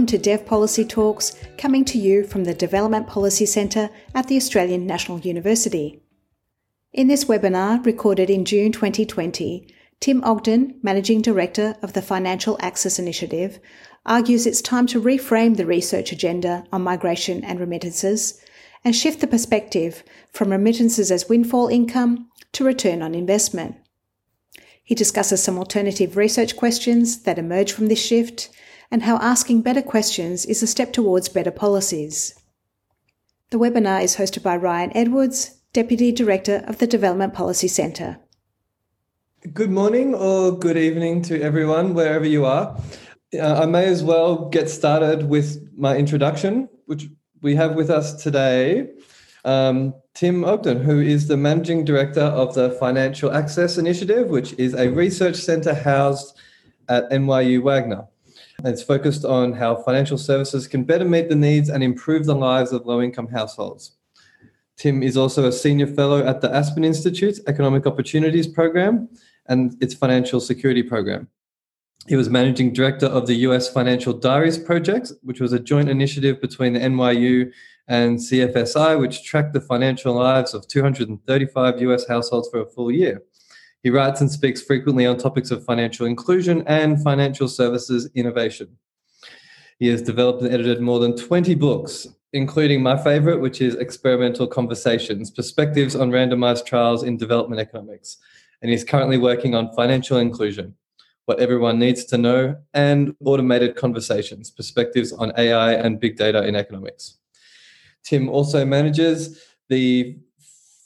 welcome to Dev Policy Talks, coming to you from the Development Policy Centre at the Australian National University. In this webinar, recorded in June 2020, Tim Ogden, Managing Director of the Financial Access Initiative, argues it's time to reframe the research agenda on migration and remittances and shift the perspective from remittances as windfall income to return on investment. He discusses some alternative research questions that emerge from this shift and how asking better questions is a step towards better policies. The webinar is hosted by Ryan Edwards, Deputy Director of the Development Policy Centre. Good morning or good evening to everyone, wherever you are. Uh, I may as well get started with my introduction, which we have with us today um, Tim Ogden, who is the Managing Director of the Financial Access Initiative, which is a research centre housed at NYU Wagner. It's focused on how financial services can better meet the needs and improve the lives of low income households. Tim is also a senior fellow at the Aspen Institute's Economic Opportunities Program and its Financial Security Program. He was managing director of the US Financial Diaries Project, which was a joint initiative between the NYU and CFSI, which tracked the financial lives of 235 US households for a full year. He writes and speaks frequently on topics of financial inclusion and financial services innovation. He has developed and edited more than 20 books, including my favorite, which is Experimental Conversations Perspectives on Randomized Trials in Development Economics. And he's currently working on financial inclusion, what everyone needs to know, and automated conversations, perspectives on AI and big data in economics. Tim also manages the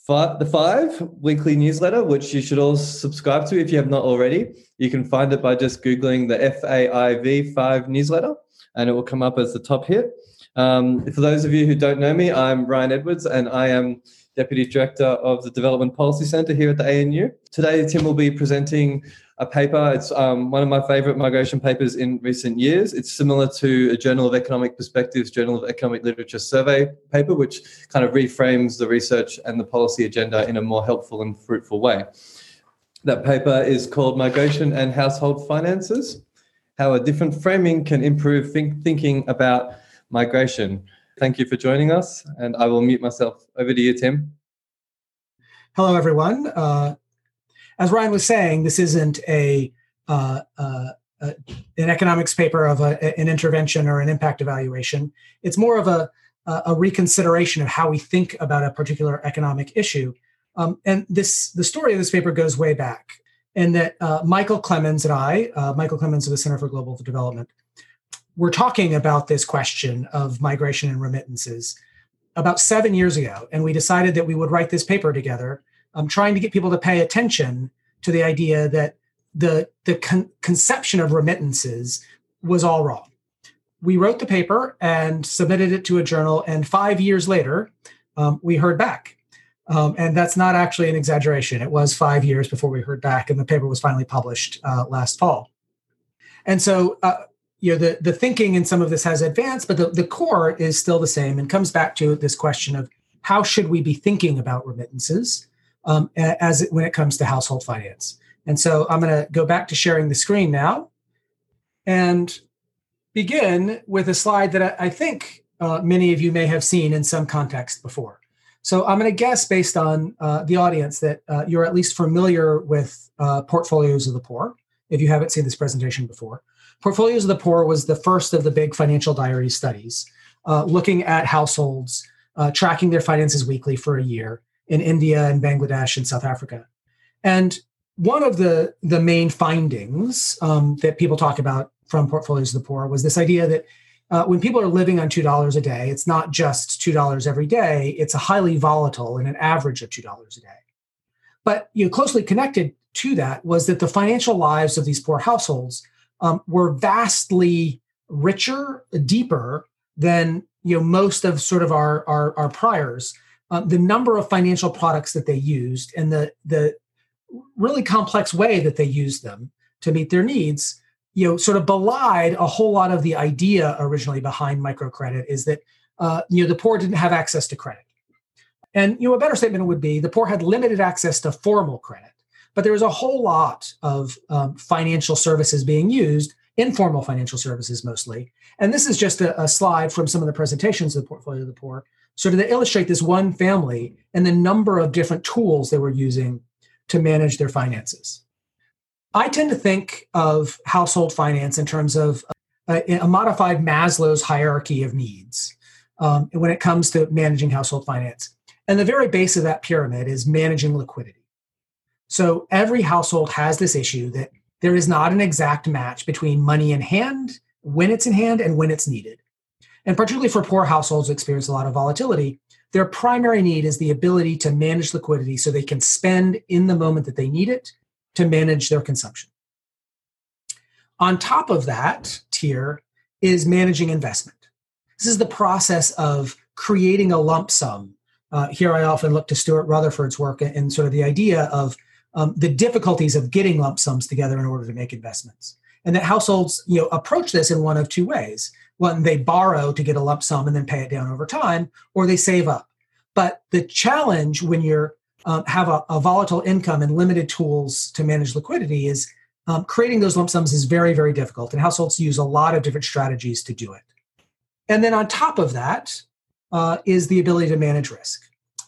Five, the Five weekly newsletter, which you should all subscribe to if you have not already. You can find it by just Googling the FAIV 5 newsletter, and it will come up as the top hit. Um, for those of you who don't know me, I'm Ryan Edwards, and I am Deputy Director of the Development Policy Centre here at the ANU. Today, Tim will be presenting a paper. It's um, one of my favorite migration papers in recent years. It's similar to a Journal of Economic Perspectives, Journal of Economic Literature survey paper, which kind of reframes the research and the policy agenda in a more helpful and fruitful way. That paper is called Migration and Household Finances How a Different Framing Can Improve think- Thinking About Migration. Thank you for joining us, and I will mute myself. Over to you, Tim. Hello, everyone. Uh, as Ryan was saying, this isn't a, uh, uh, an economics paper of a, an intervention or an impact evaluation. It's more of a, a reconsideration of how we think about a particular economic issue. Um, and this the story of this paper goes way back, in that uh, Michael Clemens and I, uh, Michael Clemens of the Center for Global Development, were talking about this question of migration and remittances about seven years ago, and we decided that we would write this paper together um, trying to get people to pay attention to the idea that the the con- conception of remittances was all wrong. We wrote the paper and submitted it to a journal, and five years later, um, we heard back. Um, and that's not actually an exaggeration. It was five years before we heard back, and the paper was finally published uh, last fall. And so, uh, you know, the, the thinking in some of this has advanced, but the, the core is still the same and comes back to this question of how should we be thinking about remittances? um, as it, when it comes to household finance. And so I'm going to go back to sharing the screen now and begin with a slide that I, I think uh, many of you may have seen in some context before. So I'm going to guess based on uh, the audience that uh, you're at least familiar with uh, Portfolios of the Poor, if you haven't seen this presentation before. Portfolios of the Poor was the first of the big financial diary studies, uh, looking at households, uh, tracking their finances weekly for a year, in India and Bangladesh and South Africa. And one of the, the main findings um, that people talk about from Portfolios of the Poor was this idea that uh, when people are living on $2 a day, it's not just $2 every day, it's a highly volatile and an average of $2 a day. But you know, closely connected to that was that the financial lives of these poor households um, were vastly richer, deeper than you know most of sort of our, our, our priors. Uh, the number of financial products that they used and the the really complex way that they used them to meet their needs you know sort of belied a whole lot of the idea originally behind microcredit is that uh, you know the poor didn't have access to credit. And you know a better statement would be the poor had limited access to formal credit but there was a whole lot of um, financial services being used informal financial services mostly. And this is just a, a slide from some of the presentations of the portfolio of the poor, sort of to illustrate this one family and the number of different tools they were using to manage their finances. I tend to think of household finance in terms of a, a modified Maslow's hierarchy of needs um, when it comes to managing household finance. And the very base of that pyramid is managing liquidity. So every household has this issue that there is not an exact match between money in hand, when it's in hand, and when it's needed. And particularly for poor households who experience a lot of volatility, their primary need is the ability to manage liquidity so they can spend in the moment that they need it to manage their consumption. On top of that tier is managing investment. This is the process of creating a lump sum. Uh, here I often look to Stuart Rutherford's work and sort of the idea of um, the difficulties of getting lump sums together in order to make investments. And that households you know, approach this in one of two ways. One, they borrow to get a lump sum and then pay it down over time, or they save up. But the challenge when you um, have a, a, volatile income and limited tools to manage liquidity is um, creating those lump sums is very, very difficult. And households use a lot of different strategies to do it. And then on top of that uh, is the ability to manage risk.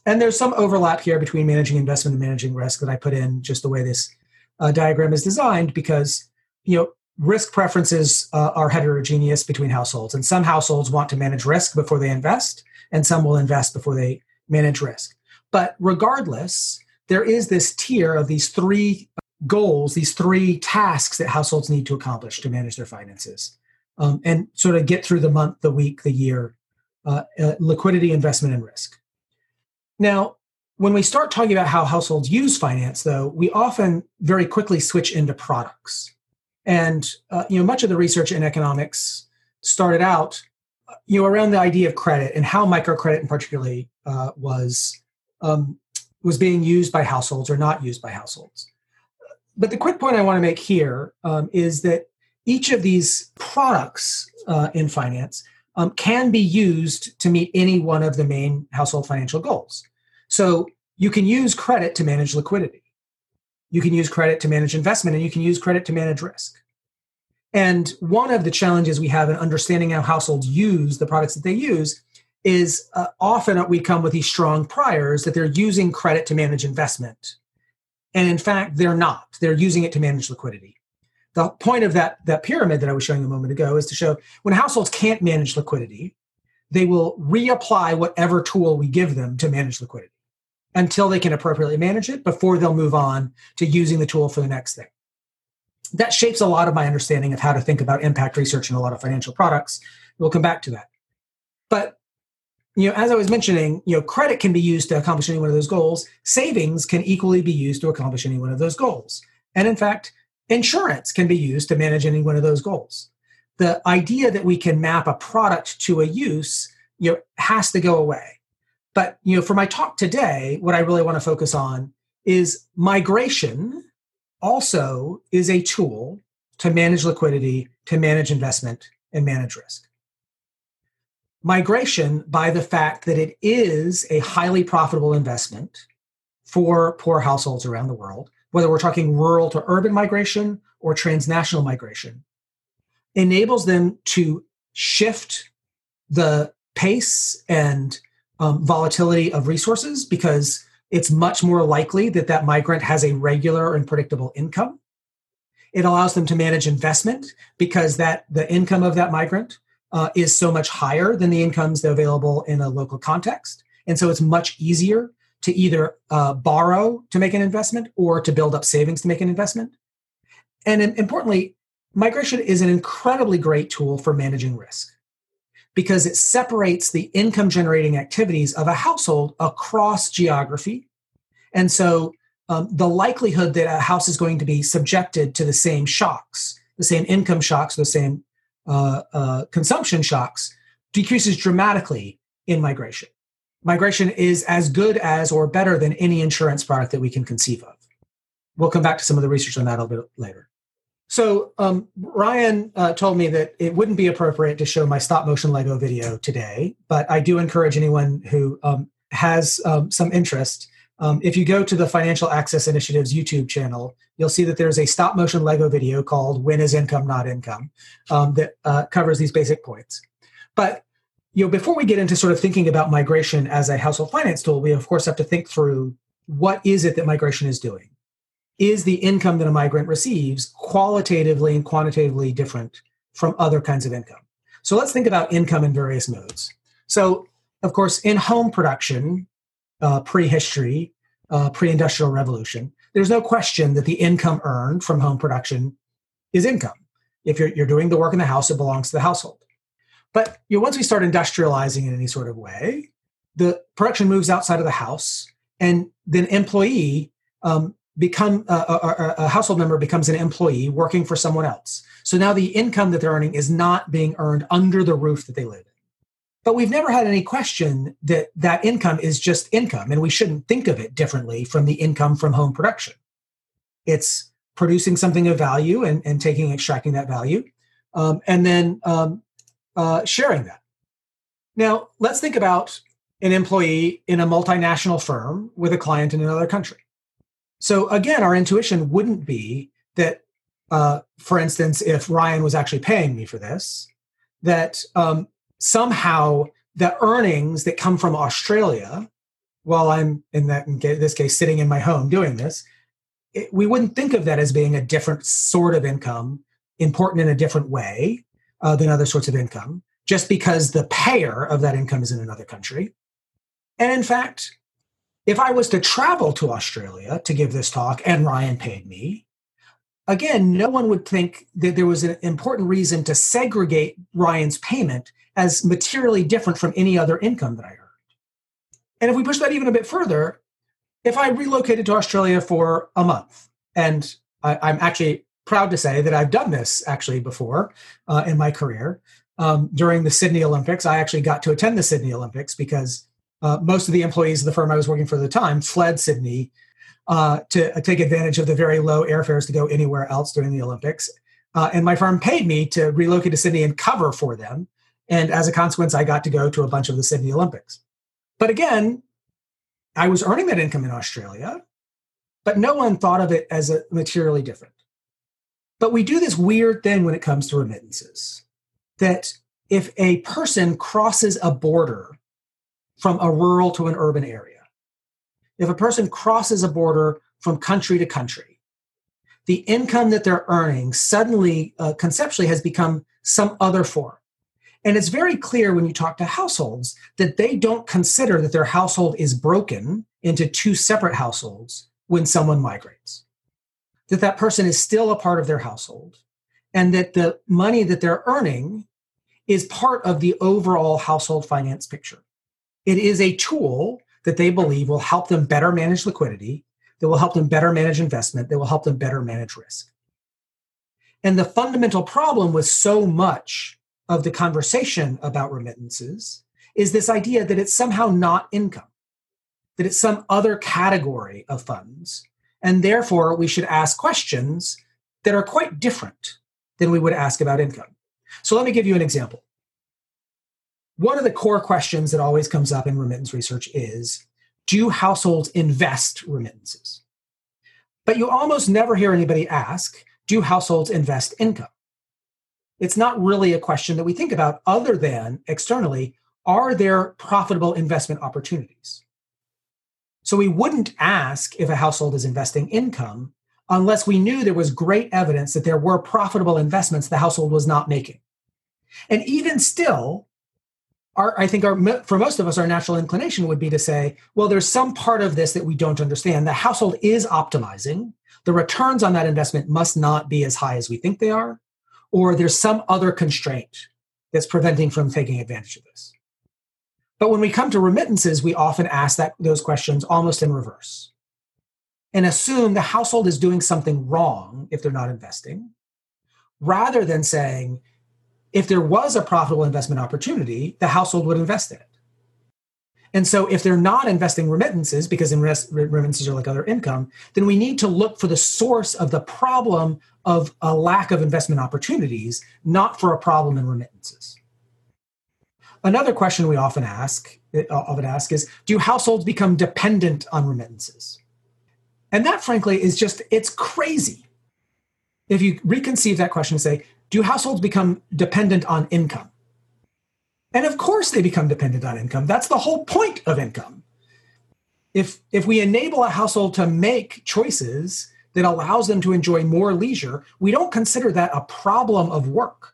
And there's some overlap here between managing investment and managing risk that I put in just the way this uh, diagram is designed because you know risk preferences uh, are heterogeneous between households. And some households want to manage risk before they invest and some will invest before they manage risk. But regardless there is this tier of these three goals these three tasks that households need to accomplish to manage their finances. Um, and sort of get through the month the week the year uh, uh, liquidity investment and risk now, when we start talking about how households use finance, though, we often very quickly switch into products. And uh, you know, much of the research in economics started out, you know, around the idea of credit and how microcredit, in particularly, uh, was um, was being used by households or not used by households. But the quick point I want to make here um, is that each of these products uh, in finance um, can be used to meet any one of the main household financial goals. So you can use credit to manage liquidity. You can use credit to manage investment, and you can use credit to manage risk. And one of the challenges we have in understanding how households use the products that they use is uh, often we come with these strong priors that they're using credit to manage investment. And in fact, they're not. They're using it to manage liquidity the point of that that pyramid that I was showing a moment ago is to show when households can't manage liquidity, they will reapply whatever tool we give them to manage liquidity until they can appropriately manage it before they'll move on to using the tool for the next thing. That shapes a lot of my understanding of how to think about impact research in a lot of financial products. We'll come back to that. But you know, as I was mentioning, you know, credit can be used to accomplish any one of those goals. Savings can equally be used to accomplish any one of those goals. And in fact, Insurance can be used to manage any one of those goals. The idea that we can map a product to a use you know, has to go away. But you know, for my talk today, what I really want to focus on is migration also is a tool to manage liquidity, to manage investment, and manage risk. Migration, by the fact that it is a highly profitable investment for poor households around the world, whether we're talking rural to urban migration or transnational migration, enables them to shift the pace and um, volatility of resources because it's much more likely that that migrant has a regular and predictable income. It allows them to manage investment because that the income of that migrant uh, is so much higher than the incomes available in a local context. And so it's much easier to either uh, borrow to make an investment or to build up savings to make an investment. And importantly, migration is an incredibly great tool for managing risk because it separates the income generating activities of a household across geography. And so um, the likelihood that a house is going to be subjected to the same shocks, the same income shocks, the same uh, uh, consumption shocks, decreases dramatically in migration migration is as good as or better than any insurance product that we can conceive of. We'll come back to some of the research on that a little bit later. So, um, Ryan uh, told me that it wouldn't be appropriate to show my stop motion Lego video today, but I do encourage anyone who um, has um, some interest Um, if you go to the Financial Access Initiative's YouTube channel, you'll see that there's a stop motion Lego video called When is Income Not Income um, that uh, covers these basic points. But you know, before we get into sort of thinking about migration as a household finance tool, we of course have to think through what is it that migration is doing? Is the income that a migrant receives qualitatively and quantitatively different from other kinds of income? So let's think about income in various modes. So, of course, in home production, uh, prehistory, uh, pre-industrial revolution, there's no question that the income earned from home production is income. If you're, you're doing the work in the house, it belongs to the household. But you know, once we start industrializing in any sort of way, the production moves outside of the house, and then employee um, become a, a, a, household member becomes an employee working for someone else. So now the income that they're earning is not being earned under the roof that they live in. But we've never had any question that that income is just income, and we shouldn't think of it differently from the income from home production. It's producing something of value and, and taking, extracting that value, um, and then um, uh, sharing that. Now, let's think about an employee in a multinational firm with a client in another country. So, again, our intuition wouldn't be that, uh, for instance, if Ryan was actually paying me for this, that um, somehow the earnings that come from Australia, while I'm in that in this case sitting in my home doing this, it, we wouldn't think of that as being a different sort of income, important in a different way uh, than other sorts of income, just because the payer of that income is in another country. And in fact, if I was to travel to Australia to give this talk and Ryan paid me, again, no one would think that there was an important reason to segregate Ryan's payment as materially different from any other income that I earned. And if we push that even a bit further, if I relocated to Australia for a month, and I, am actually proud to say that I've done this actually before uh, in my career. Um, during the Sydney Olympics, I actually got to attend the Sydney Olympics because uh, most of the employees of the firm I was working for at the time fled Sydney uh, to uh, take advantage of the very low airfares to go anywhere else during the Olympics. Uh, and my firm paid me to relocate to Sydney and cover for them and as a consequence, I got to go to a bunch of the Sydney Olympics. But again, I was earning that income in Australia, but no one thought of it as a materially different. But we do this weird thing when it comes to remittances that if a person crosses a border from a rural to an urban area, if a person crosses a border from country to country, the income that they're earning suddenly, uh, conceptually, has become some other form. And it's very clear when you talk to households that they don't consider that their household is broken into two separate households when someone migrates. That that person is still a part of their household and that the money that they're earning is part of the overall household finance picture. It is a tool that they believe will help them better manage liquidity, that will help them better manage investment, that will help them better manage risk. And the fundamental problem with so much of the conversation about remittances is this idea that it's somehow not income, that it's some other category of funds. And therefore, we should ask questions that are quite different than we would ask about income. So, let me give you an example. One of the core questions that always comes up in remittance research is Do households invest remittances? But you almost never hear anybody ask Do households invest income? it's not really a question that we think about other than externally are there profitable investment opportunities? So we wouldn't ask if a household is investing income unless we knew there was great evidence that there were profitable investments the household was not making. And even still, our, I think our, for most of us, our natural inclination would be to say, well, there's some part of this that we don't understand. The household is optimizing. The returns on that investment must not be as high as we think they are or there's some other constraint that's preventing from taking advantage of this. But when we come to remittances, we often ask that those questions almost in reverse and assume the household is doing something wrong if they're not investing, rather than saying, if there was a profitable investment opportunity, the household would invest in it. And so, if they're not investing remittances, because remittances are like other income, then we need to look for the source of the problem of a lack of investment opportunities, not for a problem in remittances. Another question we often ask, uh, often ask is, do households become dependent on remittances? And that, frankly, is just, it's crazy. If you reconceive that question and say, do households become dependent on income? And of course they become dependent on income. That's the whole point of income. If, if we enable a household to make choices that allows them to enjoy more leisure, we don't consider that a problem of work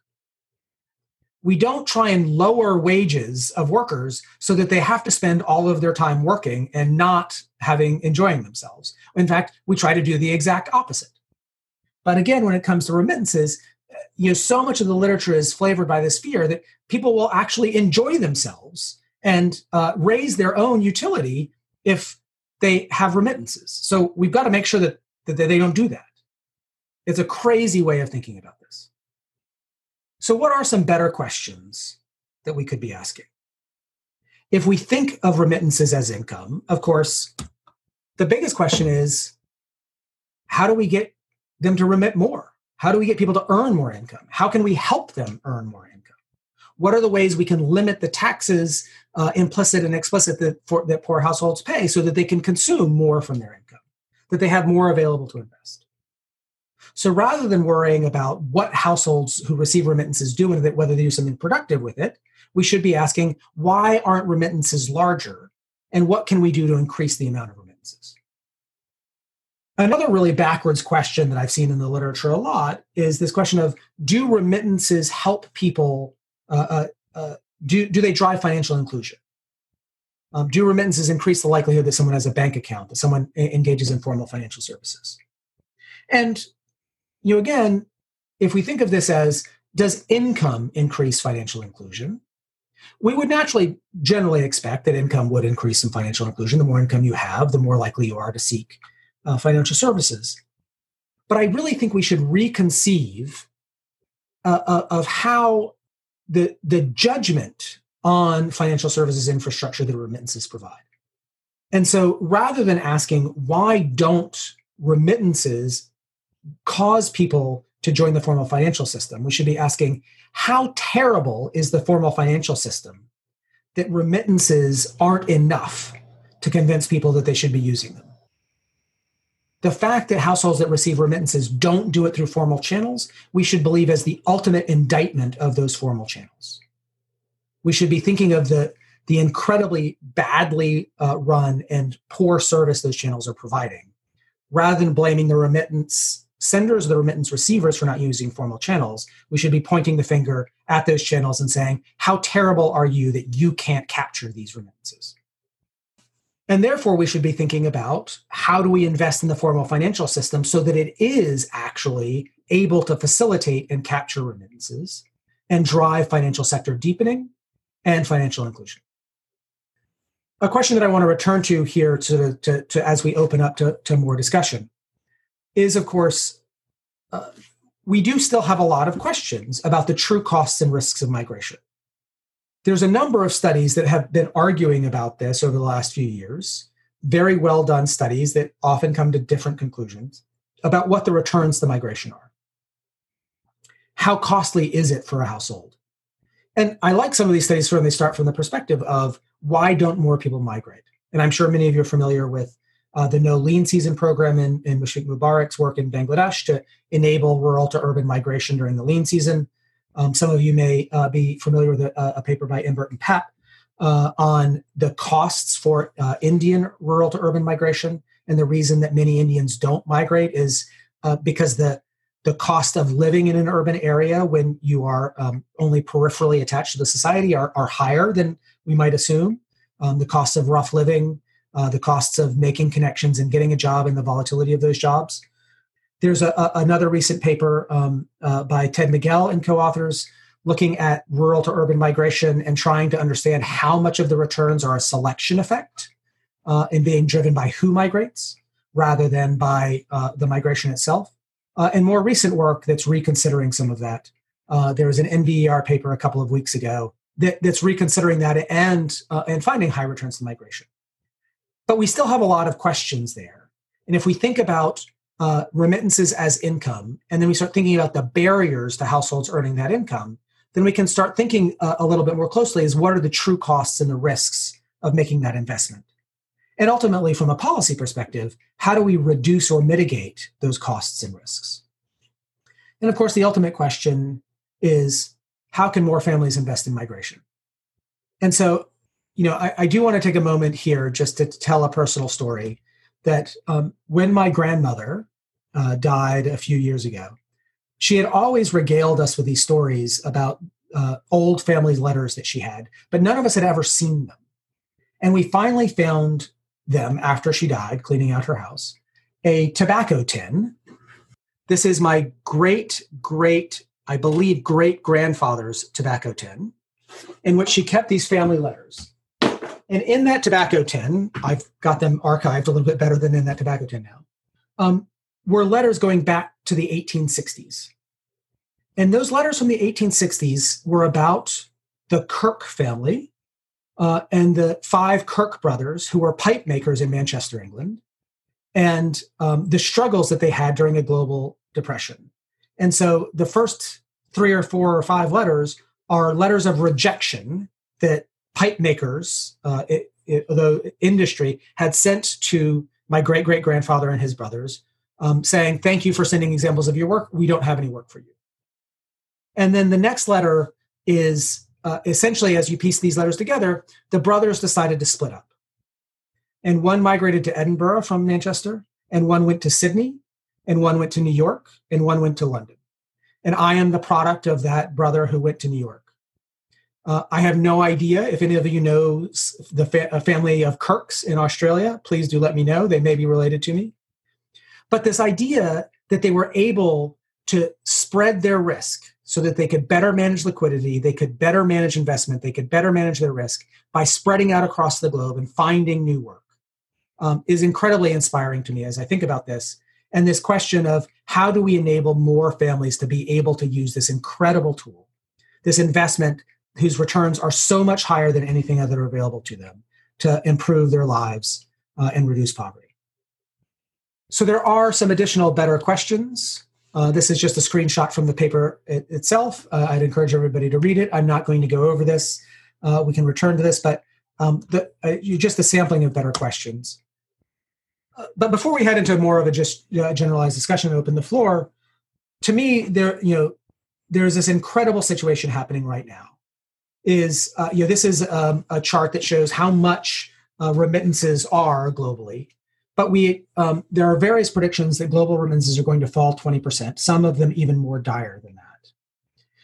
we don't try and lower wages of workers so that they have to spend all of their time working and not having enjoying themselves. In fact, we try to do the exact opposite. But again, when it comes to remittances, you know, so much of the literature is flavored by this fear that people will actually enjoy themselves and uh, raise their own utility if they have remittances. So we've got to make sure that, that they don't do that. It's a crazy way of thinking about this. So, what are some better questions that we could be asking? If we think of remittances as income, of course, the biggest question is how do we get them to remit more? How do we get people to earn more income? How can we help them earn more income? What are the ways we can limit the taxes, uh, implicit and explicit, that, for, that poor households pay so that they can consume more from their income, that they have more available to invest? So rather than worrying about what households who receive remittances do with it, whether they do something productive with it, we should be asking why aren't remittances larger and what can we do to increase the amount of remittances? Another really backwards question that I've seen in the literature a lot is this question of do remittances help people? Uh, uh, uh, do, do they drive financial inclusion? Um, do remittances increase the likelihood that someone has a bank account, that someone engages in formal financial services? And you know, again, if we think of this as does income increase financial inclusion? We would naturally generally expect that income would increase some financial inclusion. The more income you have, the more likely you are to seek uh, financial services. But I really think we should reconceive uh, uh, of how the, the judgment on financial services infrastructure that remittances provide. And so rather than asking, why don't remittances cause people to join the formal financial system. We should be asking how terrible is the formal financial system that remittances aren't enough to convince people that they should be using them? The fact that households that receive remittances don't do it through formal channels, we should believe as the ultimate indictment of those formal channels. We should be thinking of the, the incredibly badly uh, run and poor service those channels are providing, rather than blaming the remittance senders, the remittance receivers for not using formal channels, we should be pointing the finger at those channels and saying, How terrible are you that you can't capture these remittances? And therefore, we should be thinking about how do we invest in the formal financial system so that it is actually able to facilitate and capture remittances and drive financial sector deepening and financial inclusion. A question that I want to return to here to, to, to as we open up to, to more discussion is, of course, uh, we do still have a lot of questions about the true costs and risks of migration. There's a number of studies that have been arguing about this over the last few years, very well done studies that often come to different conclusions about what the returns to migration are. How costly is it for a household? And I like some of these studies when they start from the perspective of why don't more people migrate? And I'm sure many of you are familiar with uh, the No Lean Season program in, in Mushfiq Mobarak's work in Bangladesh to enable rural to urban migration during the lean season. Um, some of you may uh, be familiar with a, a, paper by Imbert and Papp uh, on the costs for uh, Indian rural to urban migration. And the reason that many Indians don't migrate is uh, because the the cost of living in an urban area when you are um, only peripherally attached to the society are, are higher than we might assume. Um, the cost of rough living uh, the costs of making connections and getting a job and the volatility of those jobs. There's a, a, another recent paper um, uh, by Ted Miguel and co authors looking at rural to urban migration and trying to understand how much of the returns are a selection effect uh, and being driven by who migrates rather than by uh, the migration itself. Uh, and more recent work that's reconsidering some of that. Uh, there was an NBER paper a couple of weeks ago that, that's reconsidering that and, and finding high returns to migration. But we still have a lot of questions there. And if we think about uh, remittances as income, and then we start thinking about the barriers to households earning that income, then we can start thinking uh, a little bit more closely is what are the true costs and the risks of making that investment? And ultimately, from a policy perspective, how do we reduce or mitigate those costs and risks? And of course, the ultimate question is how can more families invest in migration? And so, you know, I, I do want to take a moment here just to tell a personal story that um, when my grandmother uh, died a few years ago, she had always regaled us with these stories about uh, old family letters that she had, but none of us had ever seen them. And we finally found them after she died, cleaning out her house, a tobacco tin. This is my great, great, I believe, great grandfather's tobacco tin, in which she kept these family letters. And in that tobacco tin, I've got them archived a little bit better than in that tobacco tin now, um, were letters going back to the 1860s. And those letters from the 1860s were about the Kirk family uh, and the five Kirk brothers, who were pipe makers in Manchester, England, and um, the struggles that they had during the global depression. And so the first three or four or five letters are letters of rejection that pipe makers, uh, it, it, the industry, had sent to my great great grandfather and his brothers, um, saying, Thank you for sending examples of your work. We don't have any work for you. And then the next letter is uh, essentially, as you piece these letters together, the brothers decided to split up. And one migrated to Edinburgh from Manchester, and one went to Sydney, and one went to New York, and one went to London. And I am the product of that brother who went to New York. Uh, I have no idea if any of you know the fa- family of Kirks in Australia. Please do let me know. They may be related to me. But this idea that they were able to spread their risk so that they could better manage liquidity, they could better manage investment, they could better manage their risk by spreading out across the globe and finding new work um, is incredibly inspiring to me as I think about this. And this question of how do we enable more families to be able to use this incredible tool, this investment whose returns are so much higher than anything other available to them to improve their lives uh, and reduce poverty. So there are some additional better questions uh, this is just a screenshot from the paper it, itself. Uh, I'd encourage everybody to read it. I'm not going to go over this. Uh, we can return to this, but um, the, uh, just a sampling of better questions. Uh, but before we head into more of a just generalized discussion and open the floor, to me, there you know there's this incredible situation happening right now. Is you know this is um, a chart that shows how much remittances are globally but we um, there are various predictions that global remittances are going to fall 20%, some of them even more dire than that.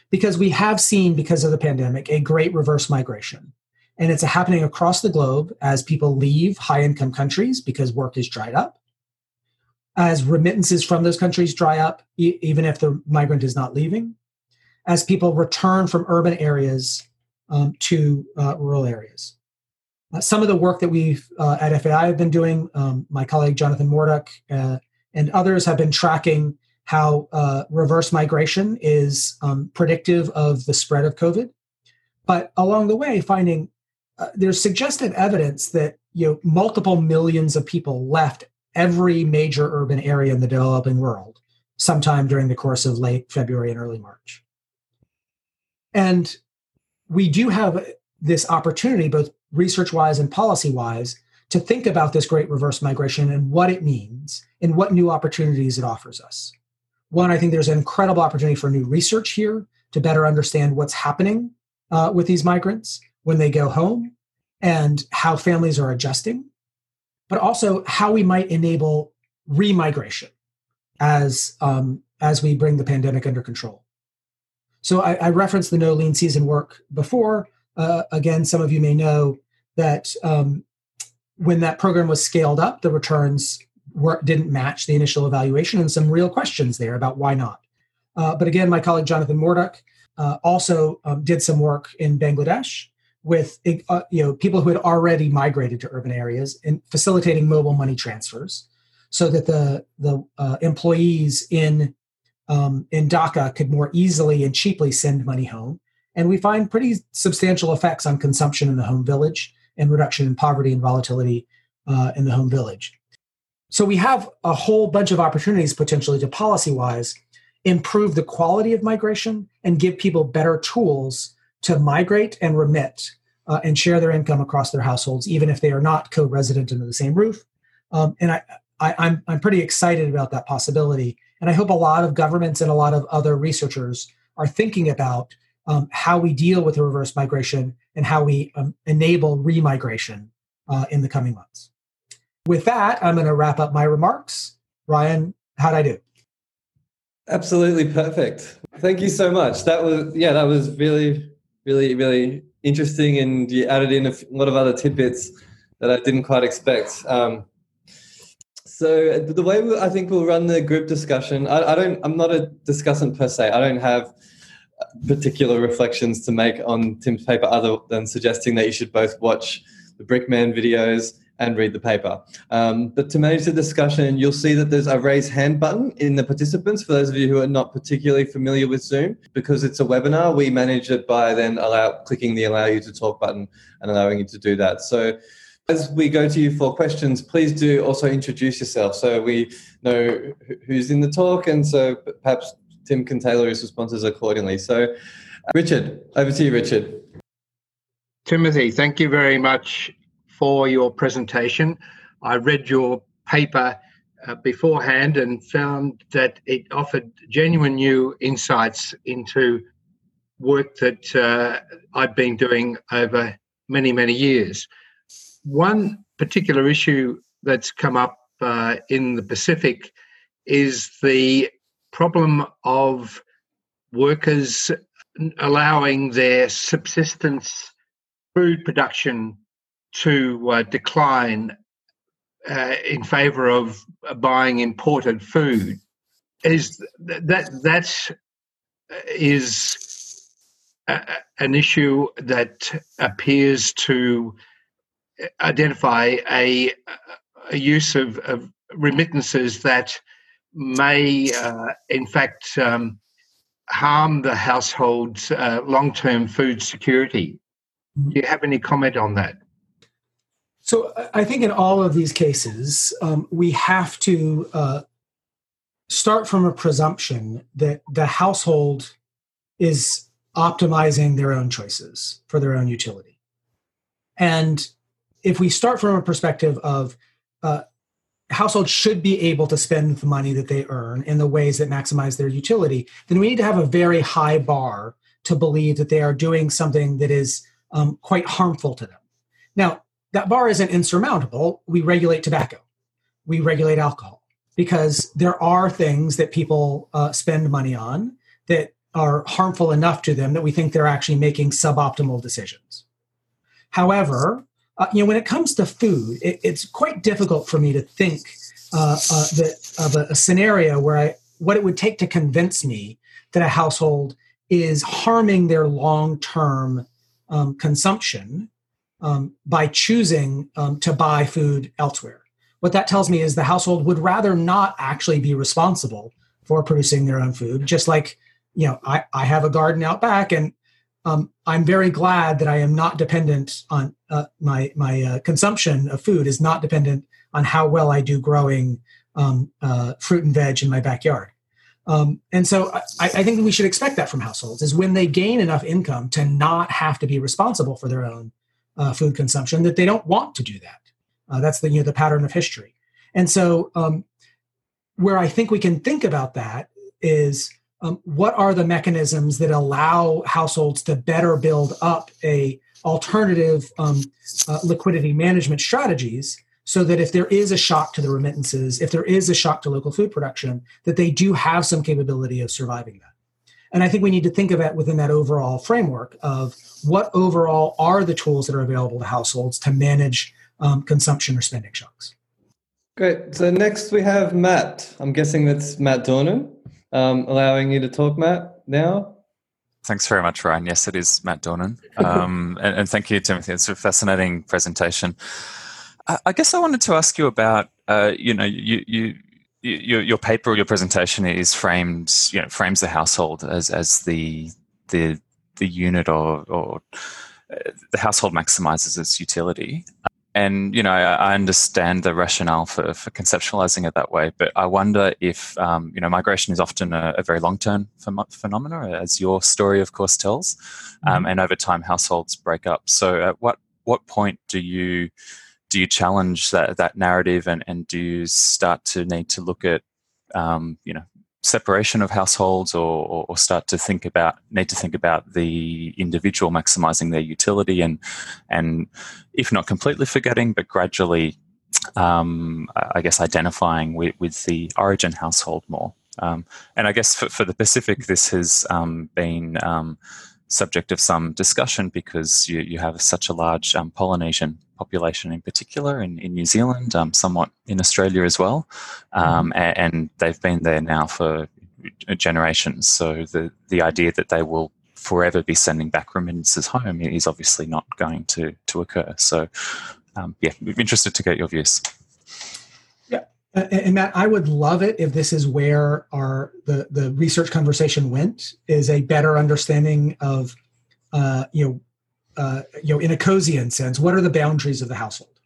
Because we have seen, because of the pandemic, a great reverse migration. And it's happening across the globe as people leave high income countries because work is dried up. As remittances from those countries dry up, e- even if the migrant is not leaving. As people return from urban areas um, to uh, rural areas. Uh, some of the work that we've uh, at FAI have been doing, um, my colleague Jonathan Morduch uh, and others have been tracking how uh, reverse migration is um, predictive of the spread of COVID. But along the way, finding there's suggestive evidence that you know multiple millions of people left every major urban area in the developing world sometime during the course of late February and early March. And we do have this opportunity, both research wise and policy wise, to think about this great reverse migration and what it means and what new opportunities it offers us. One, I think there's an incredible opportunity for new research here to better understand what's happening uh, with these migrants when they go home and how families are adjusting, but also how we might enable remigration as um, as we bring the pandemic under control. So I, I referenced the no lean season work before. Uh, again, some of you may know that um, when that program was scaled up, the returns were, didn't match the initial evaluation, and some real questions there about why not. Uh, but again, my colleague Jonathan Morduch uh, also um, did some work in Bangladesh with uh, you know people who had already migrated to urban areas and facilitating mobile money transfers, so that the the uh, employees in um, in Dhaka could more easily and cheaply send money home and we find pretty substantial effects on consumption in the home village and reduction in poverty and volatility uh, in the home village. So we have a whole bunch of opportunities potentially to policy wise improve the quality of migration and give people better tools to migrate and remit uh, and share their income across their households, even if they are not co-resident under the same roof. Um, and I, I, I'm I'm pretty excited about that possibility, and I hope a lot of governments and a lot of other researchers are thinking about um, how we deal with the reverse migration and how we um, enable remigration uh, in the coming months. With that, I'm going to wrap up my remarks. Ryan, how'd I do? Absolutely perfect. Thank you so much. That was yeah, that was really, really, really interesting, and you added in a lot of other tidbits that I didn't quite expect. Um, so the way we, I think we'll run the group discussion, I, I, don't. I'm not a discussant per se. I don't have particular reflections to make on Tim's paper other than suggesting that you should both watch the Brickman videos and read the paper. Um, but to manage the discussion, you'll see that there's a raise hand button in the participants for those of you who are not particularly familiar with Zoom. Because it's a webinar, we manage it by then allow clicking the allow you to talk button and allowing you to do that. So as we go to you for questions, please do also introduce yourself so we know who's in the talk and so perhaps Tim can tailor his responses accordingly. So Richard, over to you, Richard. Timothy, thank you very much for your presentation. I read your paper uh, beforehand and found that it offered genuine new insights into work that uh, I've been doing over many, many years. One particular issue that's come up uh, in the Pacific is the problem of workers allowing their subsistence food production to uh, decline uh, in favor of buying imported food. Is that that's a, an issue that appears to identify a, a use of, of, remittances that may uh, in fact um, harm the household's uh, long-term food security. Do you have any comment on that? So I think in all of these cases, um, we have to uh, start from a presumption that the household is optimizing their own choices for their own utility. And if we start from a perspective of uh, households should be able to spend the money that they earn in the ways that maximize their utility, then we need to have a very high bar to believe that they are doing something that is um, quite harmful to them. Now, that bar isn't insurmountable. We regulate tobacco, we regulate alcohol, because there are things that people uh, spend money on that are harmful enough to them that we think they're actually making suboptimal decisions. However, uh, you know, when it comes to food, it, it's quite difficult for me to think uh, uh, that, of a, a scenario where I what it would take to convince me that a household is harming their long-term um, consumption um, by choosing um, to buy food elsewhere. What that tells me is the household would rather not actually be responsible for producing their own food. Just like, you know, I, I have a garden out back and um, I'm very glad that I am not dependent on uh, my, my uh, consumption of food is not dependent on how well I do growing um, uh, fruit and veg in my backyard. Um, and so I, I, think we should expect that from households is when they gain enough income to not have to be responsible for their own uh, food consumption that they don't want to do that. Uh, that's the you know the pattern of history. And so um, where I think we can think about that is um, what are the mechanisms that allow households to better build up a alternative um, uh, liquidity management strategies so that if there is a shock to the remittances if there is a shock to local food production that they do have some capability of surviving that and I think we need to think of it within that overall framework of what overall are the tools that are available to households to manage um, consumption or spending shocks. Great. So next we have Matt. I'm guessing that's Matt Dornan. Um, allowing you to talk, Matt, now. Thanks very much, Ryan. Yes, it is Matt Dornan. Um, and, and, thank you, Timothy. It's a fascinating presentation. I, I guess I wanted to ask you about, uh, you know, you, you your, your paper or your presentation is framed, you know, frames the household as, as the, the, the unit or, or uh, the household maximizes its utility. And you know, I, I, understand the rationale for, for conceptualizing it that way, but I wonder if um, you know, migration is often a, a very long-term ph- phenomena, as your story, of course, tells, um, mm-hmm. and over time, households break up. So, at what what point do you do you challenge that that narrative, and and do you start to need to look at um, you know separation of households or, or, start to think about need to think about the individual maximizing their utility and and if not completely forgetting but gradually um, I guess identifying with, with the origin household more. Um, and I guess for, for the Pacific this has um, been um, subject of some discussion because you, you have such a large um, Polynesian population in particular in, in New Zealand, um, somewhat in Australia as well. Um, and, mm-hmm. and, they've been there now for generations. So the, the idea that they will forever be sending back remittances home is obviously not going to, to occur. So, um, yeah, we're interested to get your views. Yeah, and Matt, I would love it if this is where our the the research conversation went is a better understanding of uh, you know uh, you know, in a Coasean sense, what are the boundaries of the household?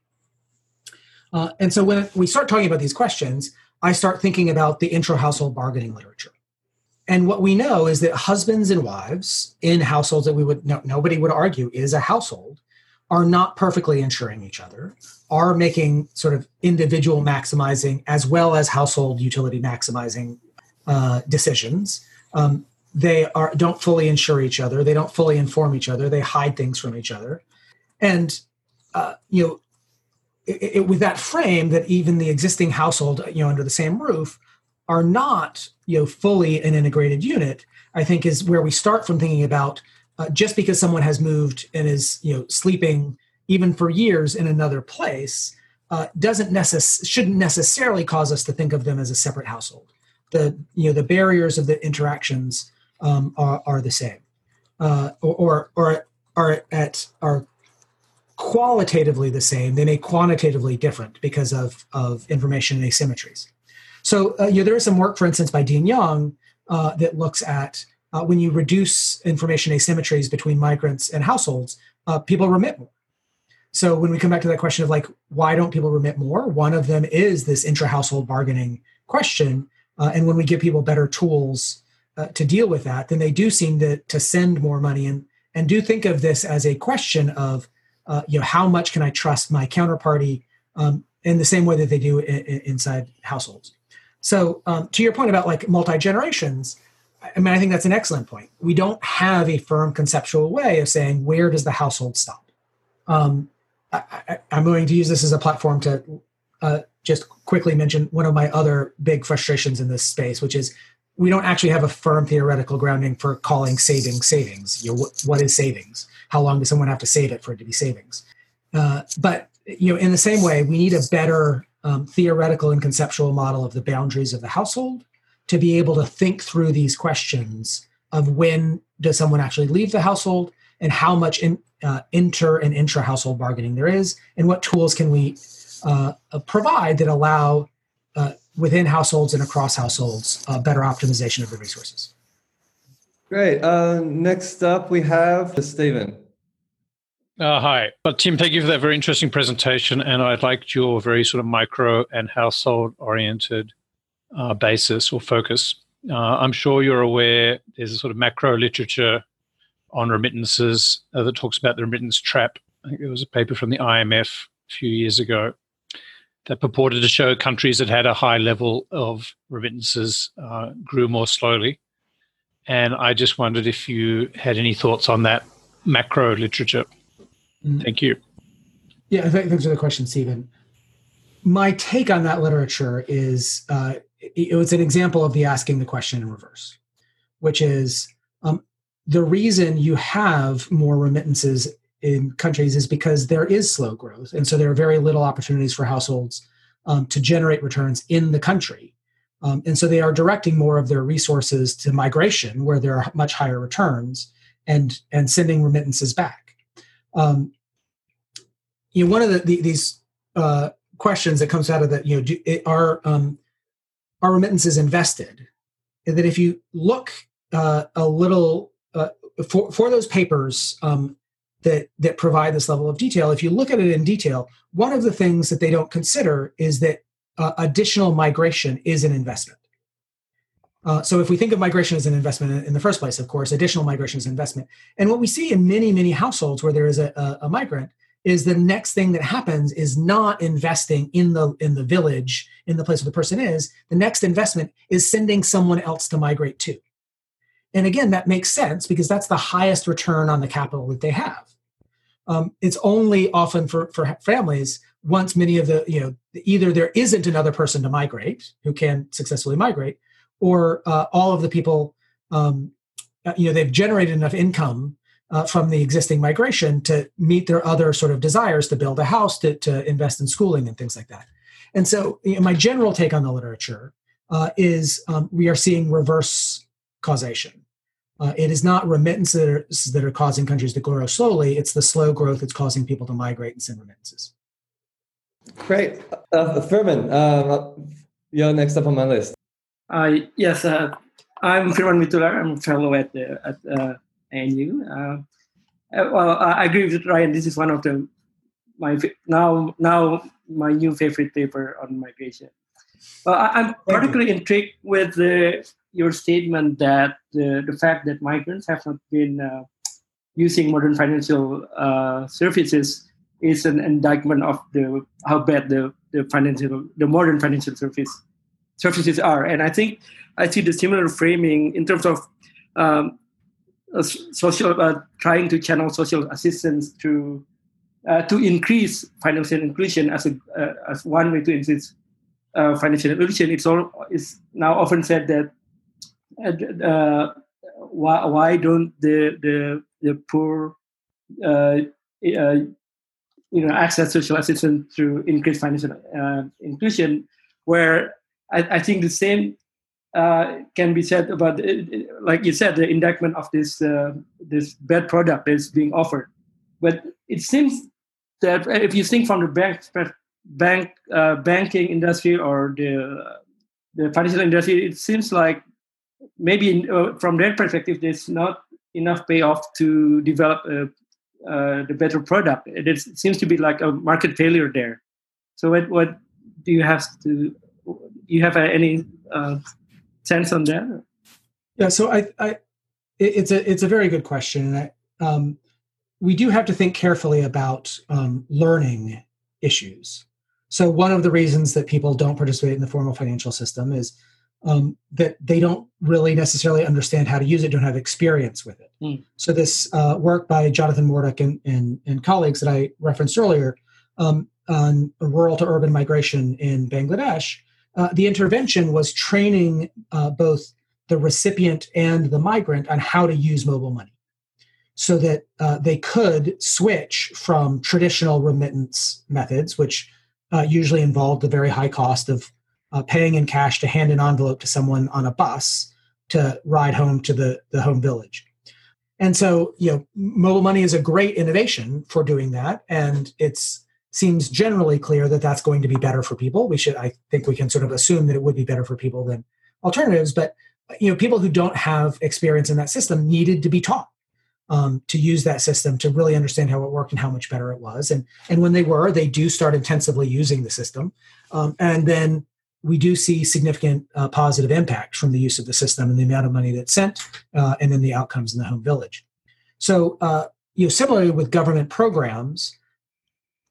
Uh, and so when we start talking about these questions, I start thinking about the intra-household bargaining literature. And what we know is that husbands and wives in households that we would no, nobody would argue is a household are not perfectly insuring each other, are making sort of individual maximizing as well as household utility maximizing uh, decisions. Um, they are don't fully insure each other. They don't fully inform each other. They hide things from each other. And uh, you know it, it, with that frame that even the existing household you know under the same roof are not you know fully an integrated unit i think is where we start from thinking about uh, just because someone has moved and is you know sleeping even for years in another place uh, doesn't necess- shouldn't necessarily cause us to think of them as a separate household the you know the barriers of the interactions um, are, are the same, uh, or, or are at are qualitatively the same. They may quantitatively different because of of information asymmetries. So uh, you know, there is some work, for instance, by Dean Yang uh, that looks at uh, when you reduce information asymmetries between migrants and households, uh, people remit more. So when we come back to that question of like, why don't people remit more? One of them is this intra-household bargaining question. Uh, and when we give people better tools uh, to deal with that, then they do seem to, to send more money and, and do think of this as a question of, uh, you know, how much can I trust my counterparty um, in the same way that they do in, in, inside households. So um, to your point about like multi-generations, I mean, I think that's an excellent point. We don't have a firm conceptual way of saying where does the household stop. Um, I, am going to use this as a platform to uh, just quickly mention one of my other big frustrations in this space, which is we don't actually have a firm theoretical grounding for calling savings savings. You know, what, what is savings? How long does someone have to save it for it to be savings? Uh, but you know, in the same way, we need a better um, theoretical and conceptual model of the boundaries of the household to be able to think through these questions of when does someone actually leave the household and how much in, uh, inter and intra household bargaining there is, and what tools can we uh, provide that allow uh, within households and across households, uh, better optimization of the resources. Great. Uh, next up, we have Stephen. Uh, hi. Well, Tim, thank you for that very interesting presentation. And I liked your very sort of micro and household oriented uh, basis or focus. Uh, I'm sure you're aware there's a sort of macro literature on remittances uh, that talks about the remittance trap. I think there was a paper from the IMF a few years ago that purported to show countries that had a high level of remittances uh, grew more slowly. And I just wondered if you had any thoughts on that macro literature. Mm. Thank you. Yeah, thanks for the question, Stephen. My take on that literature is uh, it was an example of the asking the question in reverse, which is um, the reason you have more remittances in countries is because there is slow growth. And so there are very little opportunities for households um, to generate returns in the country. Um, and so they are directing more of their resources to migration, where there are much higher returns, and and sending remittances back. Um, you know, one of the, the these uh, questions that comes out of that, you know, do, are um, are remittances invested? And that if you look uh, a little uh, for for those papers, um, that that provide this level of detail. If you look at it in detail, one of the things that they don't consider is that uh, additional migration is an investment. Uh, so if we think of migration as an investment in the first place, of course, additional migration is an investment. And what we see in many, many households where there is a, a, a, migrant is the next thing that happens is not investing in the in the village, in the place where the person is. The next investment is sending someone else to migrate to. And again, that makes sense because that's the highest return on the capital that they have. Um, it's only often for, for families once many of the, you know, either there isn't another person to migrate who can successfully migrate, or uh, all of the people, um, uh, you know, they've generated enough income uh, from the existing migration to meet their other sort of desires to build a house, to, to invest in schooling and things like that. And so, you know, my general take on the literature uh, is um, we are seeing reverse causation. Uh, it is not remittances that are, that are causing countries to grow slowly. It's the slow growth that's causing people to migrate and send remittances. Great. Uh, Firman, uh, you're next up on my list. Uh, yes, uh, I'm Firman Witoelar. I'm a fellow at, uh, at uh, ANU. Uh, uh, well, I agree with Ryan. This is one of the my now now my new favorite paper on migration. Well, I, am particularly intrigued with the, your statement that the, the fact that migrants have not been uh, using modern financial uh, services is an indictment of the how bad the, the financial the modern financial service services are. And I think I see the similar framing in terms of um, social uh, trying to channel social assistance to uh, to increase financial inclusion as a uh, as one way to increase uh, financial inclusion. It's all is now often said that Uh, uh, why why don't the the the poor uh, you know access social assistance through increased financial inclusion where I, I think the same uh, can be said about, like you said, the indictment of this uh, this bad product that is being offered. But it seems that if you think from the bank bank uh, banking industry or the the financial industry, it seems like maybe uh, from their perspective, there's not enough payoff to develop a, uh, the better product. It seems to be like a market failure there. So, what, what do you have to you have any uh, sense on that? Yeah, so I, I, it's a it's a very good question, and I, um, we do have to think carefully about um, learning issues. So one of the reasons that people don't participate in the formal financial system is um, that they don't really necessarily understand how to use it, don't have experience with it. Mm. So this uh, work by Jonathan Morduch and, and, and, colleagues that I referenced earlier um, on rural to urban migration in Bangladesh uh, the intervention was training uh, both the recipient and the migrant on how to use mobile money so that uh, they could switch from traditional remittance methods, which uh, usually involved the very high cost of uh, paying in cash to hand an envelope to someone on a bus to ride home to the, the home village. And so, you know, mobile money is a great innovation for doing that. And it's seems generally clear that that's going to be better for people. We should, I think, we can sort of assume that it would be better for people than alternatives. But you know, people who don't have experience in that system needed to be taught um, to use that system to really understand how it worked and how much better it was. And and when they were, they do start intensively using the system, um, and then we do see significant uh, positive impact from the use of the system and the amount of money that's sent, uh, and then the outcomes in the home village. So, uh, you know, similarly with government programs,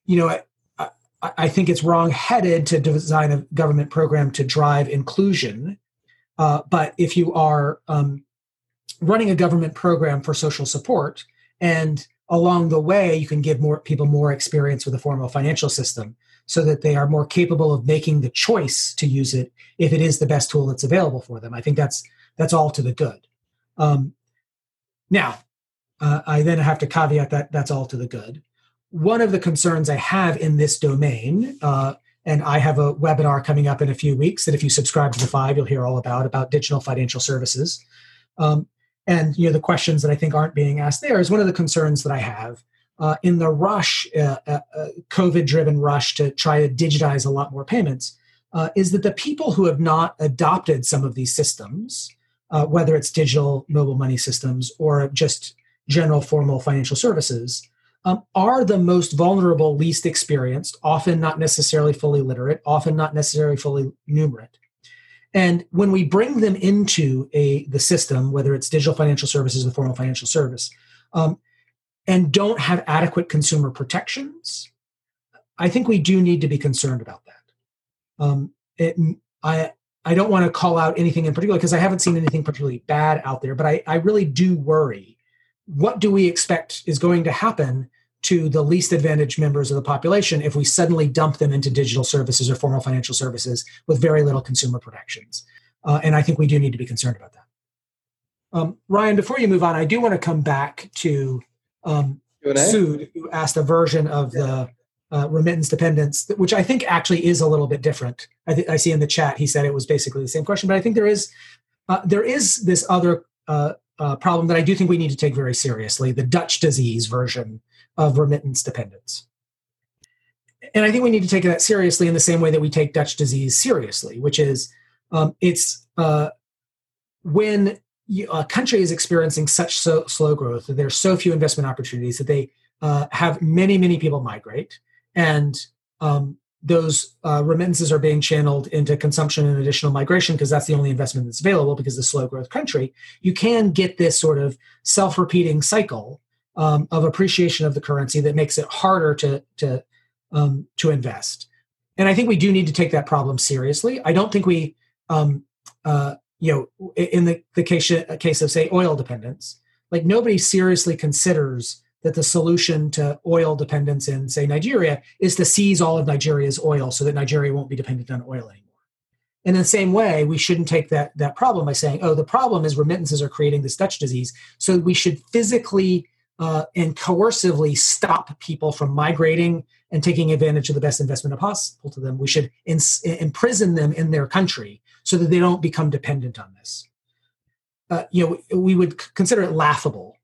you know, I, I think it's wrong-headed to design a government program to drive inclusion. Uh, but if you are um, running a government program for social support, and along the way you can give more people more experience with a formal financial system, so that they are more capable of making the choice to use it if it is the best tool that's available for them. I think that's that's all to the good. Um, now, uh, I then have to caveat that that's all to the good one of the concerns I have in this domain, uh, and I have a webinar coming up in a few weeks that if you subscribe to the five, you'll hear all about about digital financial services. Um, and you know the questions that I think aren't being asked there is one of the concerns that I have uh, in the rush, uh, uh, uh COVID-driven rush to try to digitize a lot more payments, uh, is that the people who have not adopted some of these systems, whether it's digital mobile money systems or just general formal financial services, um, are the most vulnerable, least experienced, often not necessarily fully literate, often not necessarily fully numerate. And when we bring them into a the system, whether it's digital financial services or formal financial service, um, and don't have adequate consumer protections, I think we do need to be concerned about that. Um, it, I I don't want to call out anything in particular because I haven't seen anything particularly bad out there, but I, I really do worry. What do we expect is going to happen to the least advantaged members of the population if we suddenly dump them into digital services or formal financial services with very little consumer protections? Uh, and I think we do need to be concerned about that. Um, Ryan, before you move on, I do want to come back to um, Sood, who asked a version of the uh, remittance dependence, which I think actually is a little bit different. I, th- I, see in the chat he said it was basically the same question, but I think there is uh, there is this other uh, uh, problem that I do think we need to take very seriously: the Dutch disease version of remittance dependence. And I think we need to take that seriously in the same way that we take Dutch disease seriously, which is um, it's uh, when a country is experiencing such so, slow growth, that there's so few investment opportunities that they uh, have many, many people migrate. And um, those uh, remittances are being channeled into consumption and additional migration because that's the only investment that's available because the slow growth country. You can get this sort of self-repeating cycle um, of appreciation of the currency that makes it harder to to um, to invest. And i think we do need to take that problem seriously. I don't think we um, uh, you know in the, the case, case of say oil dependence like nobody seriously considers that the solution to oil dependence in, say, Nigeria is to seize all of Nigeria's oil so that Nigeria won't be dependent on oil anymore. And In the same way, we shouldn't take that, that problem by saying, oh, the problem is remittances are creating this Dutch disease. So we should physically uh, and coercively stop people from migrating and taking advantage of the best investment possible to them. We should ins- imprison them in their country so that they don't become dependent on this. Uh, you know, we would consider it laughable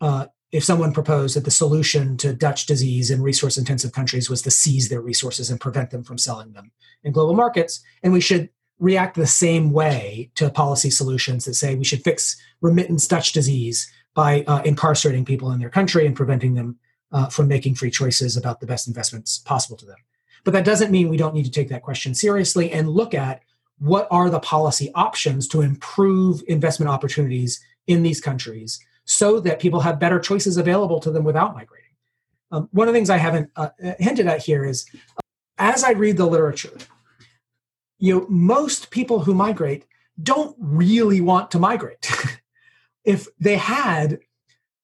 uh, if someone proposed that the solution to Dutch disease in resource intensive countries was to seize their resources and prevent them from selling them in global markets, and we should react the same way to policy solutions that say we should fix remittance Dutch disease by uh, incarcerating people in their country and preventing them uh, from making free choices about the best investments possible to them. But that doesn't mean we don't need to take that question seriously and look at what are the policy options to improve investment opportunities in these countries so that people have better choices available to them without migrating. Um, one of the things I haven't uh, hinted at here is uh, as I read the literature, you know, most people who migrate don't really want to migrate. if they had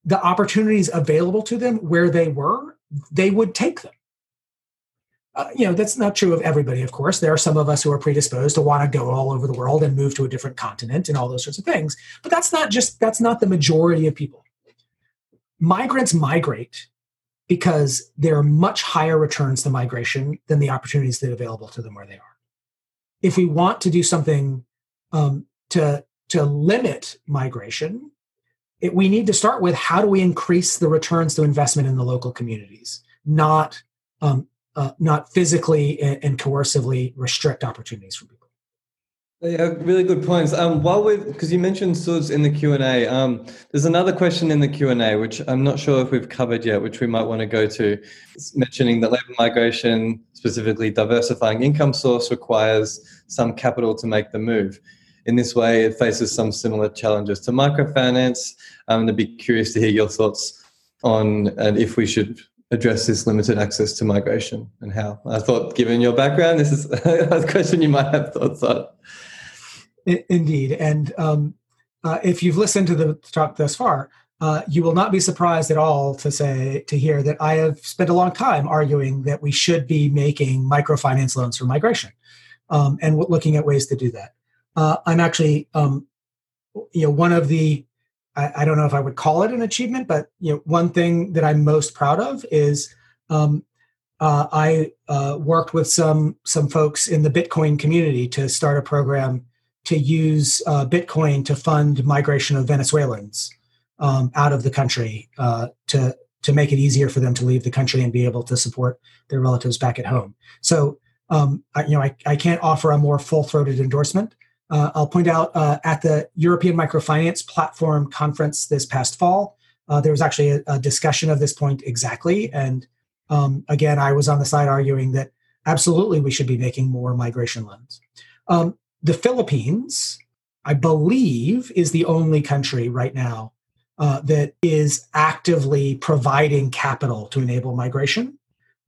the opportunities available to them where they were, they would take them. Uh, you know that's not true of everybody of course. There are some of us who are predisposed to want to go all over the world and move to a different continent and all those sorts of things but that's not just that's not the majority of people. Migrants migrate because there are much higher returns to migration than the opportunities that are available to them where they are. If we want to do something um, to to limit migration it, we need to start with how do we increase the returns to investment in the local communities not um, uh, not physically and, and, coercively restrict opportunities for people. Yeah, really good points. Um, while we, because you mentioned SUDS in the Q and A, um, there's another question in the Q and A which I'm not sure if we've covered yet, which we might want to go to. It's mentioning that labor migration, specifically diversifying income source, requires some capital to make the move. In this way, it faces some similar challenges to microfinance. I'm going to be curious to hear your thoughts on and if we should address this limited access to migration and how? I thought, given your background, this is a question you might have thoughts on. Indeed. And um, uh, if you've listened to the talk thus far, uh, you will not be surprised at all to say to hear that I have spent a long time arguing that we should be making microfinance loans for migration um, and looking at ways to do that. Uh, I'm actually, um, you know, one of the I, I, don't know if I would call it an achievement, but you know, one thing that I'm most proud of is um, uh, I uh, worked with some some folks in the Bitcoin community to start a program to use uh, Bitcoin to fund migration of Venezuelans um, out of the country uh, to to make it easier for them to leave the country and be able to support their relatives back at home. So um, I, you know, I, I can't offer a more full throated endorsement uh, I'll point out uh, at the European Microfinance Platform Conference this past fall, Uh, there was actually a, a, discussion of this point exactly. And um, again, I was on the side arguing that absolutely we should be making more migration loans. Um, the Philippines, I believe, is the only country right now uh, that is actively providing capital to enable migration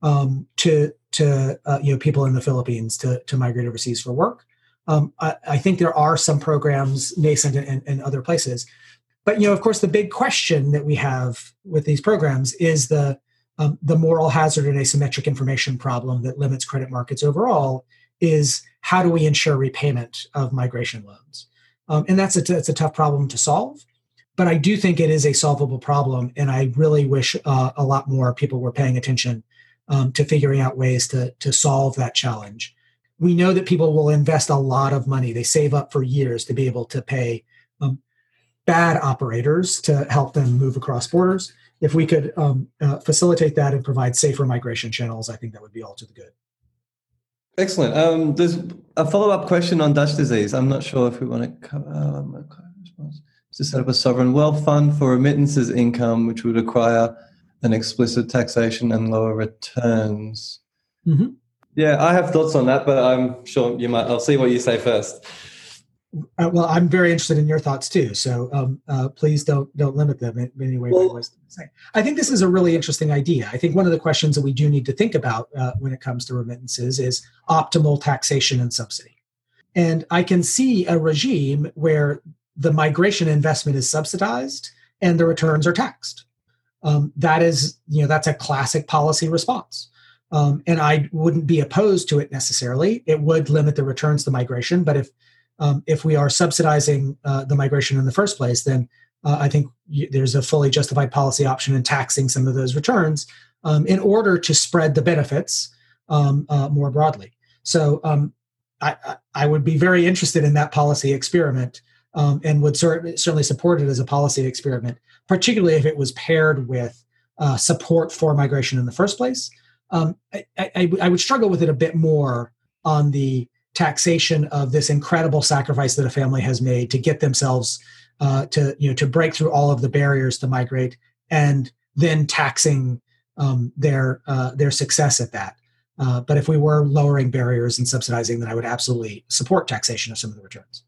um, to to uh, you know people in the Philippines to to migrate overseas for work. Um, I, I, think there are some programs nascent in, other places, but you know, of course, the big question that we have with these programs is the um, the moral hazard and asymmetric information problem that limits credit markets overall. Is how do we ensure repayment of migration loans? Um, and that's a, it's a tough problem to solve but I do think it is a solvable problem, and I really wish uh, a lot more people were paying attention um, to figuring out ways to to solve that challenge. We know that people will invest a lot of money; they save up for years to be able to pay um, bad operators to help them move across borders. If we could um, uh, facilitate that and provide safer migration channels, I think that would be all to the good. Excellent. Um, there's a follow up question on Dutch disease. I'm not sure if we want to cover. Um, to set up a sovereign wealth fund for remittances income, which would require an explicit taxation and lower returns. Mm-hmm. Yeah, I have thoughts on that, but I'm sure you might. I'll see what you say first. Uh, well, I'm very interested in your thoughts too. So um, uh, please don't don't limit them in any way. Well, I think this is a really interesting idea. I think one of the questions that we do need to think about uh, when it comes to remittances is optimal taxation and subsidy. And I can see a regime where the migration investment is subsidized and the returns are taxed. Um, that is, you know, that's a classic policy response. Um, and I wouldn't be opposed to it necessarily. It would limit the returns to migration, but if um, if we are subsidizing uh, the migration in the first place, then uh, I think y- there's a fully justified policy option in taxing some of those returns um, in order to spread the benefits um, uh, more broadly. So um, I, I, would be very interested in that policy experiment um, and would cer- certainly support it as a policy experiment, particularly if it was paired with uh, support for migration in the first place. Um, I, I, I, would struggle with it a bit more on the taxation of this incredible sacrifice that a family has made to get themselves uh, to you know to break through all of the barriers to migrate, and then taxing um, their uh, their success at that. Uh, but if we were lowering barriers and subsidizing, then I would absolutely support taxation of some of the returns.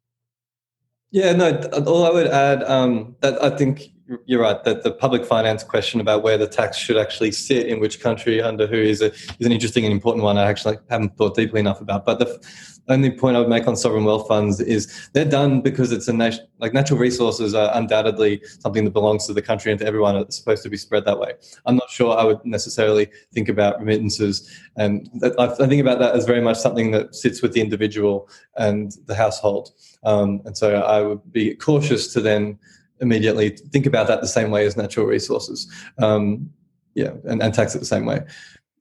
Yeah, no. All I would add um, that I think you're right that the public finance question about where the tax should actually sit in which country under who is a, is an interesting and important one. I actually haven't thought deeply enough about. But the only point I would make on sovereign wealth funds is they're done because it's a like natural resources are undoubtedly something that belongs to the country and to everyone. It's supposed to be spread that way. I'm not sure I would necessarily think about remittances, and I think about that as very much something that sits with the individual and the household. Um, and so I would be cautious to then immediately think about that the same way as natural resources. Um, yeah, and, and tax it the same way.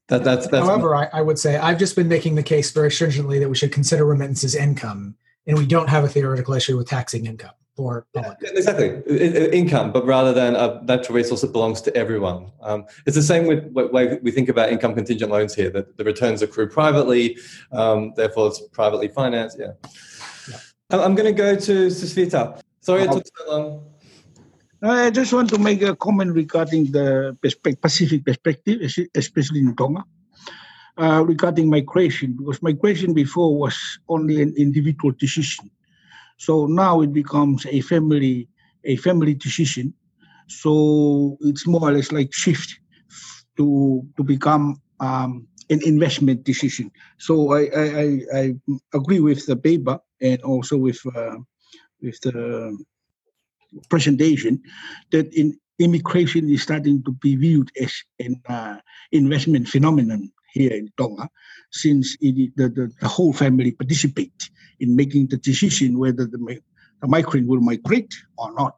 That, that's, that's However, I, I, would say I've just been making the case very stringently that we should consider remittances income, and we don't have a theoretical issue with taxing income for public. Yeah, exactly, income, but rather than a natural resource that belongs to everyone. Um, it's the same with the way we think about income contingent loans here. That the returns accrue privately, um, therefore it's privately financed. Yeah. yeah. I'm going to go to Susvita. Sorry it took so long. I just want to make a comment regarding the Pacific perspective, especially in Tonga, uh, regarding migration, because migration before was only an individual decision. So now it becomes a family a family decision. So it's more or less like shift to to become um, an investment decision. So I, I, I, agree with the paper and also with uh, with the presentation that in immigration is starting to be viewed as an uh, investment phenomenon here in Tonga, since it, the, the, the, whole family participate in making the decision whether the, the migrant will migrate or not.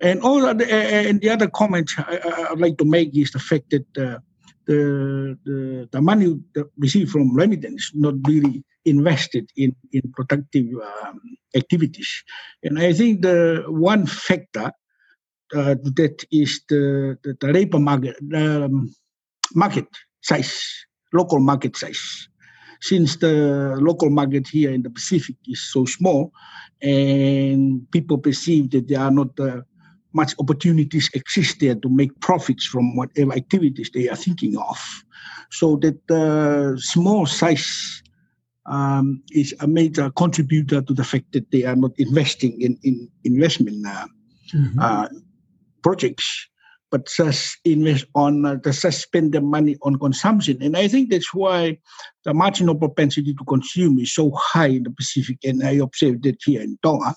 And all the, and the other comment I, would like to make is the fact that uh, the, the the money received from remittance not really invested in in productive um, activities. And I think the one factor uh, that is the, the, the labor market um, market size, local market size. Since the local market here in the Pacific is so small, and people perceive that they are not uh, much opportunities exist there to make profits from whatever activities they are thinking of. So that the small size um, is a major contributor to the fact that they are not investing in, in investment uh, mm-hmm. uh, projects, but just invest on uh, just spend the money on consumption. And I think that's why the marginal propensity to consume is so high in the Pacific. And I observed that here in Tonga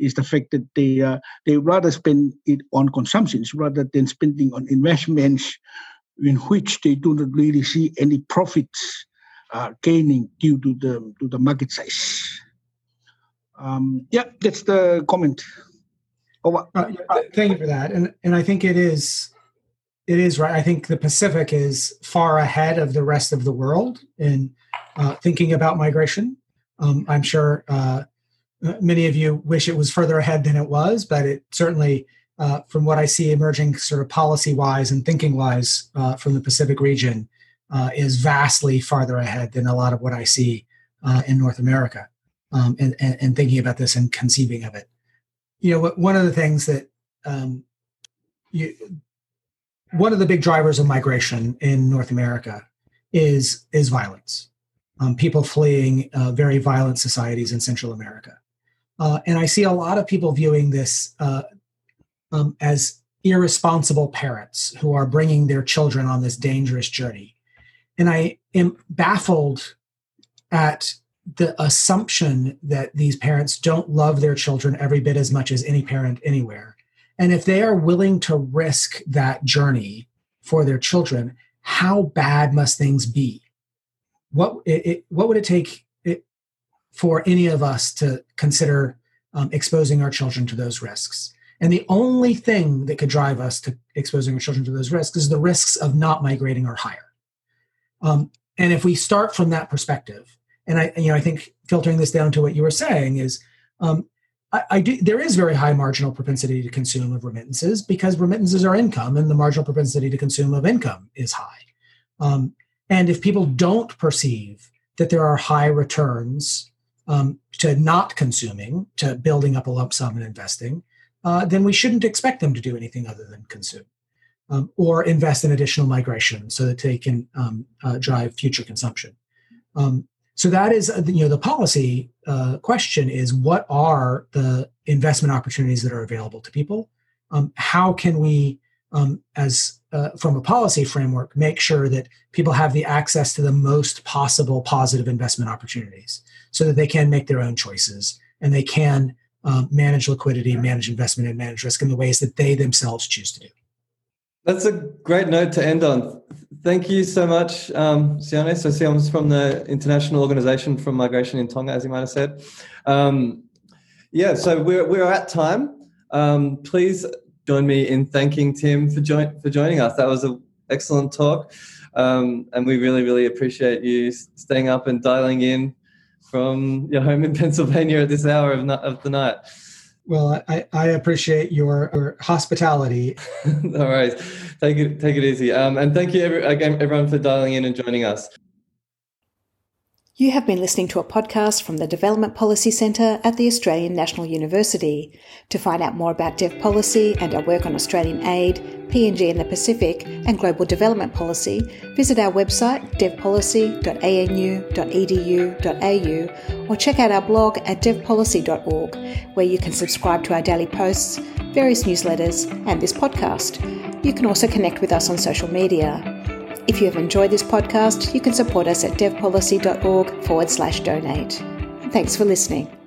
is the fact that they uh, they rather spend it on consumptions rather than spending on investments in which they do not really see any profits uh, gaining due to the to the market size. Um, yeah, that's the comment. Uh, uh, thank you for that, and and I think it is it is right. I think the Pacific is far ahead of the rest of the world in uh, thinking about migration. Um, I'm sure uh, many of you wish it was further ahead than it was, but it certainly, uh, from what I see emerging sort of policy wise and thinking wise uh, from the Pacific region, uh, is vastly farther ahead than a lot of what I see uh, in North America. Um, and, and, and, thinking about this and conceiving of it. You know, one of the things that um, you, one of the big drivers of migration in North America is is violence. Um, people fleeing uh, very violent societies in Central America. Uh, and I see a lot of people viewing this uh, um, as irresponsible parents who are bringing their children on this dangerous journey. And I am baffled at the assumption that these parents don't love their children every bit as much as any parent anywhere. And if they are willing to risk that journey for their children, how bad must things be? What it, what would it take for any of us to consider um, exposing our children to those risks. And the only thing that could drive us to exposing our children to those risks is the risks of not migrating or higher. Um, and if we start from that perspective, and I, you know, I think filtering this down to what you were saying is, um, I, I do, there is very high marginal propensity to consume of remittances because remittances are income, and the marginal propensity to consume of income is high. Um, and if people don't perceive that there are high returns um, to not consuming, to building up a lump sum and investing, uh, then we shouldn't expect them to do anything other than consume um, or invest in additional migration so that they can um, uh, drive future consumption. Um, so that is, uh, you know, the policy uh, question is what are the investment opportunities that are available to people? Um, how can we, um, as uh, from a policy framework, make sure that people have the access to the most possible positive investment opportunities? so that they can make their own choices and they can um, manage liquidity, manage investment, and manage risk in the ways that they themselves choose to do. That's a great note to end on. Thank you so much, um, Sione. So Sion's from the International Organization for Migration in Tonga, as you might have said. Um, yeah, so we're, we're at time. Um, please join me in thanking Tim for, join, for joining us. That was an excellent talk. Um, and we really, really appreciate you staying up and dialing in from your home in Pennsylvania at this hour of, of the night. Well, I, I appreciate your, your hospitality. All right, take it take it easy. Um, and thank you every, again, everyone, for dialing in and joining us. You have been listening to a podcast from the Development Policy Centre at the Australian National University. To find out more about Dev Policy and our work on Australian aid, PNG in the Pacific, and global development policy, visit our website devpolicy.anu.edu.au or check out our blog at devpolicy.org, where you can subscribe to our daily posts, various newsletters, and this podcast. You can also connect with us on social media. If you have enjoyed this podcast, you can support us at devpolicy.org forward slash donate. Thanks for listening.